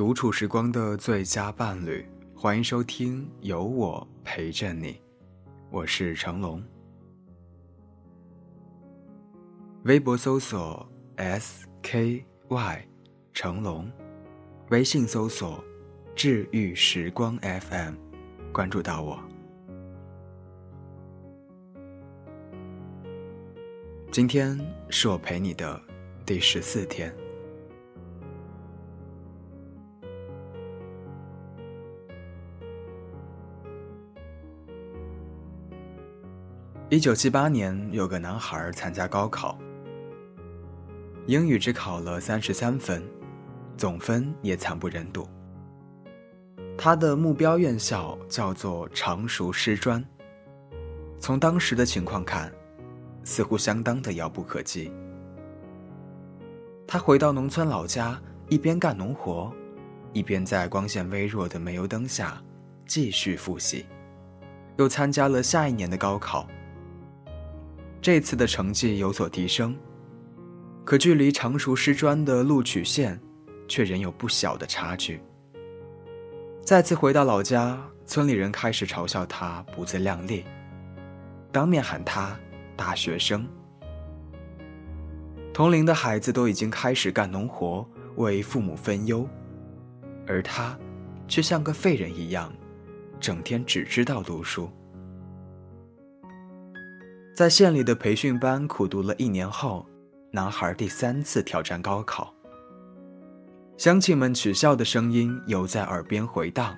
独处时光的最佳伴侣，欢迎收听《有我陪着你》，我是成龙。微博搜索 SKY 成龙，微信搜索治愈时光 FM，关注到我。今天是我陪你的第十四天。一九七八年，有个男孩参加高考，英语只考了三十三分，总分也惨不忍睹。他的目标院校叫做常熟师专，从当时的情况看，似乎相当的遥不可及。他回到农村老家，一边干农活，一边在光线微弱的煤油灯下继续复习，又参加了下一年的高考。这次的成绩有所提升，可距离常熟师专的录取线，却仍有不小的差距。再次回到老家，村里人开始嘲笑他不自量力，当面喊他“大学生”。同龄的孩子都已经开始干农活，为父母分忧，而他，却像个废人一样，整天只知道读书。在县里的培训班苦读了一年后，男孩第三次挑战高考。乡亲们取笑的声音犹在耳边回荡，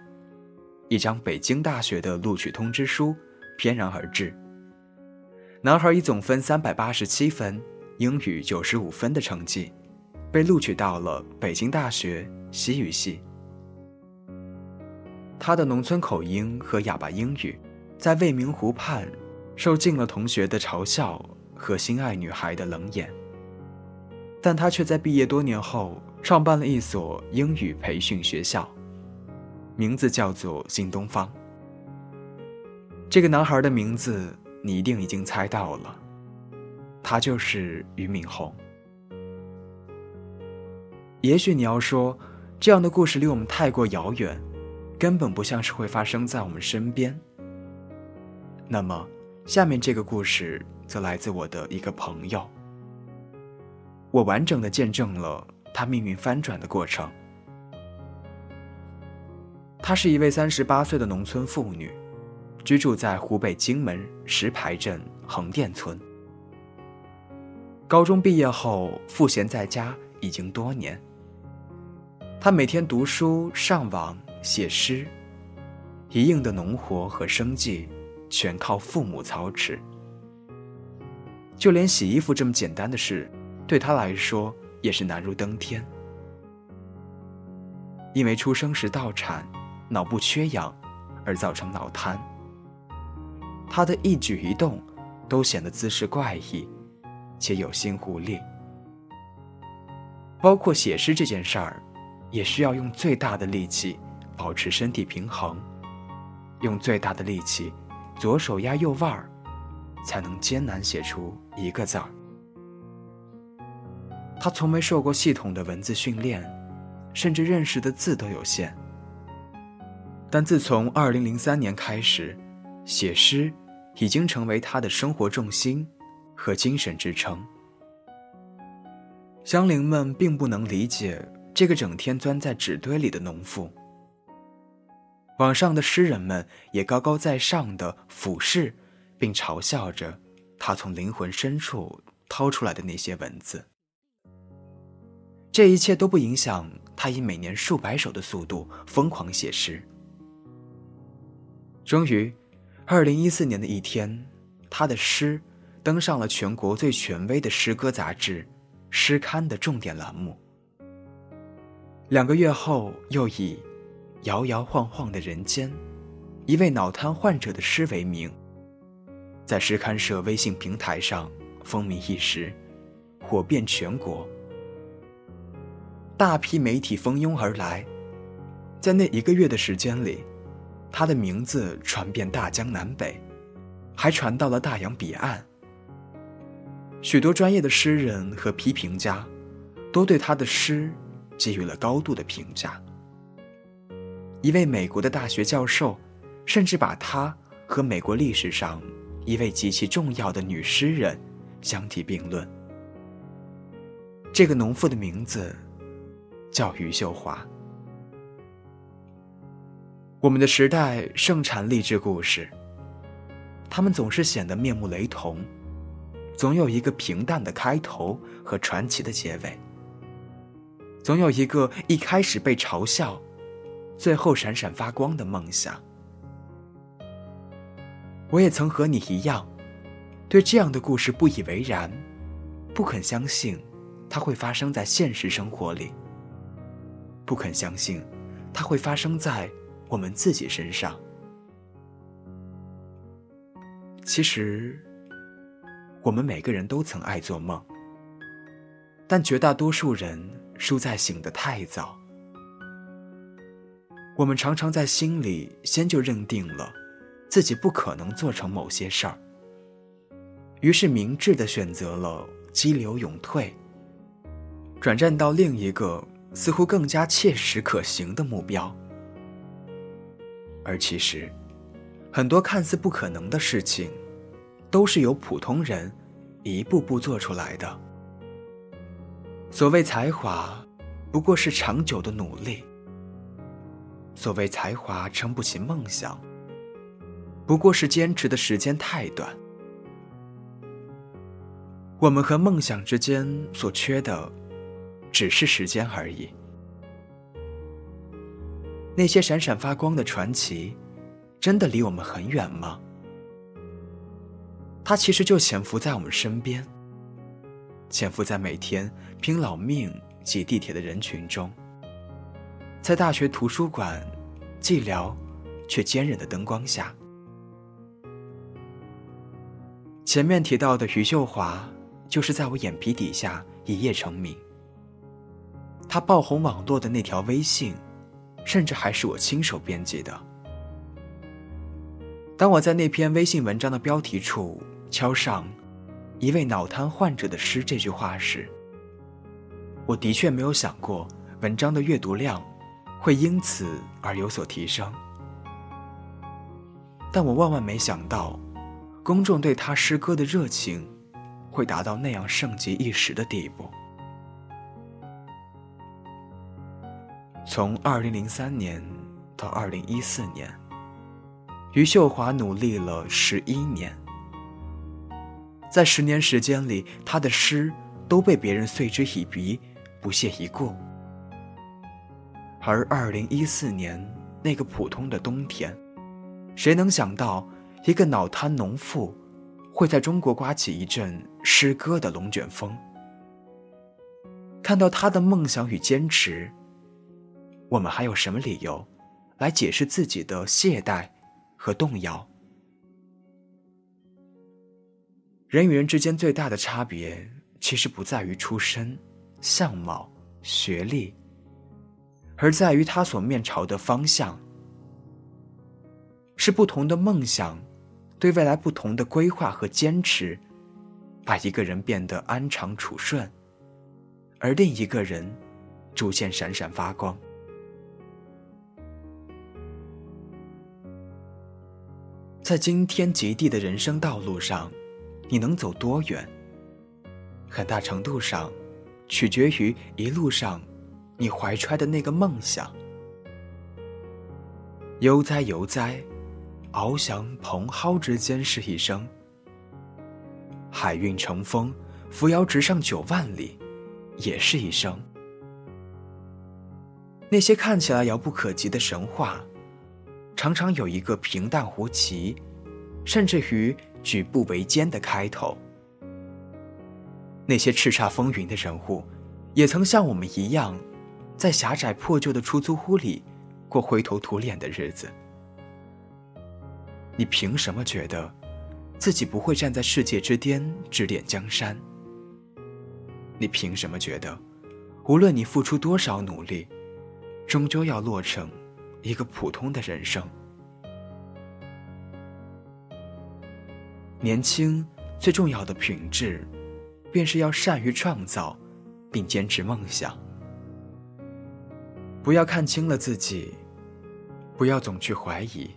一张北京大学的录取通知书翩然而至。男孩以总分三百八十七分、英语九十五分的成绩，被录取到了北京大学西语系。他的农村口音和哑巴英语，在未名湖畔。受尽了同学的嘲笑和心爱女孩的冷眼，但他却在毕业多年后创办了一所英语培训学校，名字叫做新东方。这个男孩的名字你一定已经猜到了，他就是俞敏洪。也许你要说，这样的故事离我们太过遥远，根本不像是会发生在我们身边。那么。下面这个故事则来自我的一个朋友。我完整的见证了他命运翻转的过程。她是一位三十八岁的农村妇女，居住在湖北荆门石牌镇横店村。高中毕业后赋闲在家已经多年。她每天读书、上网、写诗，一应的农活和生计。全靠父母操持，就连洗衣服这么简单的事，对他来说也是难如登天。因为出生时倒产，脑部缺氧，而造成脑瘫。他的一举一动都显得姿势怪异，且有心无力。包括写诗这件事儿，也需要用最大的力气保持身体平衡，用最大的力气。左手压右腕儿，才能艰难写出一个字儿。他从没受过系统的文字训练，甚至认识的字都有限。但自从2003年开始，写诗已经成为他的生活重心和精神支撑。乡邻们并不能理解这个整天钻在纸堆里的农妇。网上的诗人们也高高在上的俯视，并嘲笑着他从灵魂深处掏出来的那些文字。这一切都不影响他以每年数百首的速度疯狂写诗。终于，二零一四年的一天，他的诗登上了全国最权威的诗歌杂志《诗刊》的重点栏目。两个月后，又以。摇摇晃晃的人间，一位脑瘫患者的诗为名，在诗刊社微信平台上风靡一时，火遍全国。大批媒体蜂拥而来，在那一个月的时间里，他的名字传遍大江南北，还传到了大洋彼岸。许多专业的诗人和批评家，都对他的诗给予了高度的评价。一位美国的大学教授，甚至把他和美国历史上一位极其重要的女诗人相提并论。这个农妇的名字叫余秀华。我们的时代盛产励志故事，他们总是显得面目雷同，总有一个平淡的开头和传奇的结尾，总有一个一开始被嘲笑，最后闪闪发光的梦想。我也曾和你一样，对这样的故事不以为然，不肯相信。它会发生在现实生活里。不肯相信，它会发生在我们自己身上。其实，我们每个人都曾爱做梦，但绝大多数人输在醒得太早。我们常常在心里先就认定了自己不可能做成某些事儿，于是明智的选择了激流勇退。转战到另一个似乎更加切实可行的目标，而其实，很多看似不可能的事情，都是由普通人一步步做出来的。所谓才华，不过是长久的努力；所谓才华撑不起梦想，不过是坚持的时间太短。我们和梦想之间所缺的。只是时间而已。那些闪闪发光的传奇，真的离我们很远吗？它其实就潜伏在我们身边，潜伏在每天拼老命挤地铁的人群中，在大学图书馆寂寥却坚韧的灯光下。前面提到的余秀华，就是在我眼皮底下一夜成名。他爆红网络的那条微信，甚至还是我亲手编辑的。当我在那篇微信文章的标题处敲上“一位脑瘫患者的诗”这句话时，我的确没有想过文章的阅读量会因此而有所提升。但我万万没想到，公众对他诗歌的热情会达到那样盛极一时的地步。从二零零三年到二零一四年，余秀华努力了十一年。在十年时间里，他的诗都被别人嗤之以鼻、不屑一顾。而二零一四年那个普通的冬天，谁能想到一个脑瘫农妇会在中国刮起一阵诗歌的龙卷风？看到他的梦想与坚持。我们还有什么理由来解释自己的懈怠和动摇？人与人之间最大的差别，其实不在于出身、相貌、学历，而在于他所面朝的方向。是不同的梦想，对未来不同的规划和坚持，把一个人变得安常处顺，而另一个人逐渐闪闪发光。在惊天极地的人生道路上，你能走多远？很大程度上，取决于一路上你怀揣的那个梦想。悠哉悠哉，翱翔蓬蒿之间是一生；海运乘风，扶摇直上九万里，也是一生。那些看起来遥不可及的神话。常常有一个平淡无奇，甚至于举步维艰的开头。那些叱咤风云的人物，也曾像我们一样，在狭窄破旧的出租屋里过灰头土脸的日子。你凭什么觉得自己不会站在世界之巅指点江山？你凭什么觉得，无论你付出多少努力，终究要落成？一个普通的人生，年轻最重要的品质，便是要善于创造，并坚持梦想。不要看清了自己，不要总去怀疑，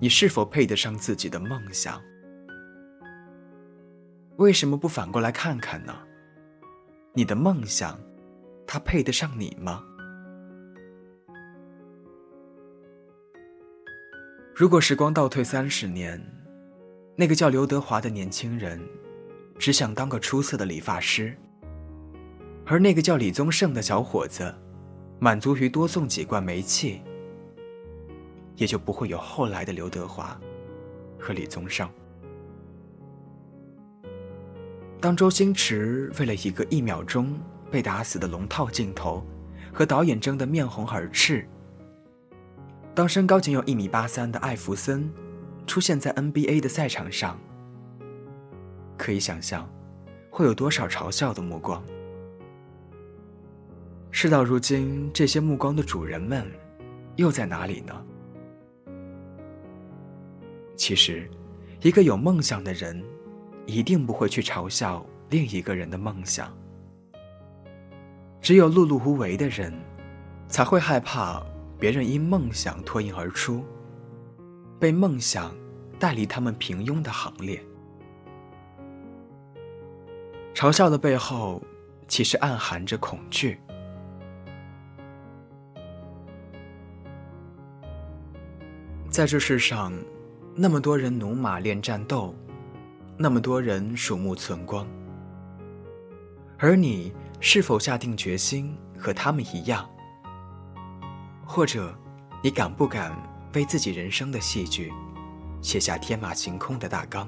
你是否配得上自己的梦想。为什么不反过来看看呢？你的梦想，它配得上你吗？如果时光倒退三十年，那个叫刘德华的年轻人，只想当个出色的理发师；而那个叫李宗盛的小伙子，满足于多送几罐煤气，也就不会有后来的刘德华和李宗盛。当周星驰为了一个一秒钟被打死的龙套镜头，和导演争得面红耳赤；当身高仅有一米八三的艾弗森出现在 NBA 的赛场上，可以想象会有多少嘲笑的目光。事到如今，这些目光的主人们又在哪里呢？其实，一个有梦想的人。一定不会去嘲笑另一个人的梦想。只有碌碌无为的人，才会害怕别人因梦想脱颖而出，被梦想带离他们平庸的行列。嘲笑的背后，其实暗含着恐惧。在这世上，那么多人努马练战斗。那么多人鼠目寸光，而你是否下定决心和他们一样？或者，你敢不敢为自己人生的戏剧写下天马行空的大纲？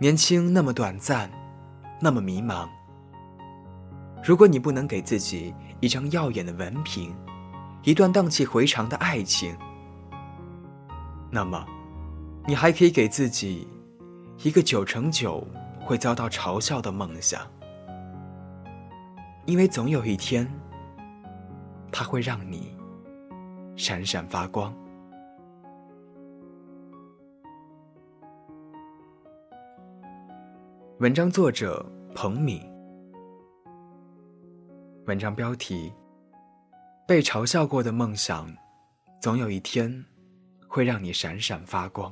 年轻那么短暂，那么迷茫。如果你不能给自己一张耀眼的文凭，一段荡气回肠的爱情，那么。你还可以给自己一个九成九会遭到嘲笑的梦想，因为总有一天，它会让你闪闪发光。文章作者彭敏，文章标题：被嘲笑过的梦想，总有一天会让你闪闪发光。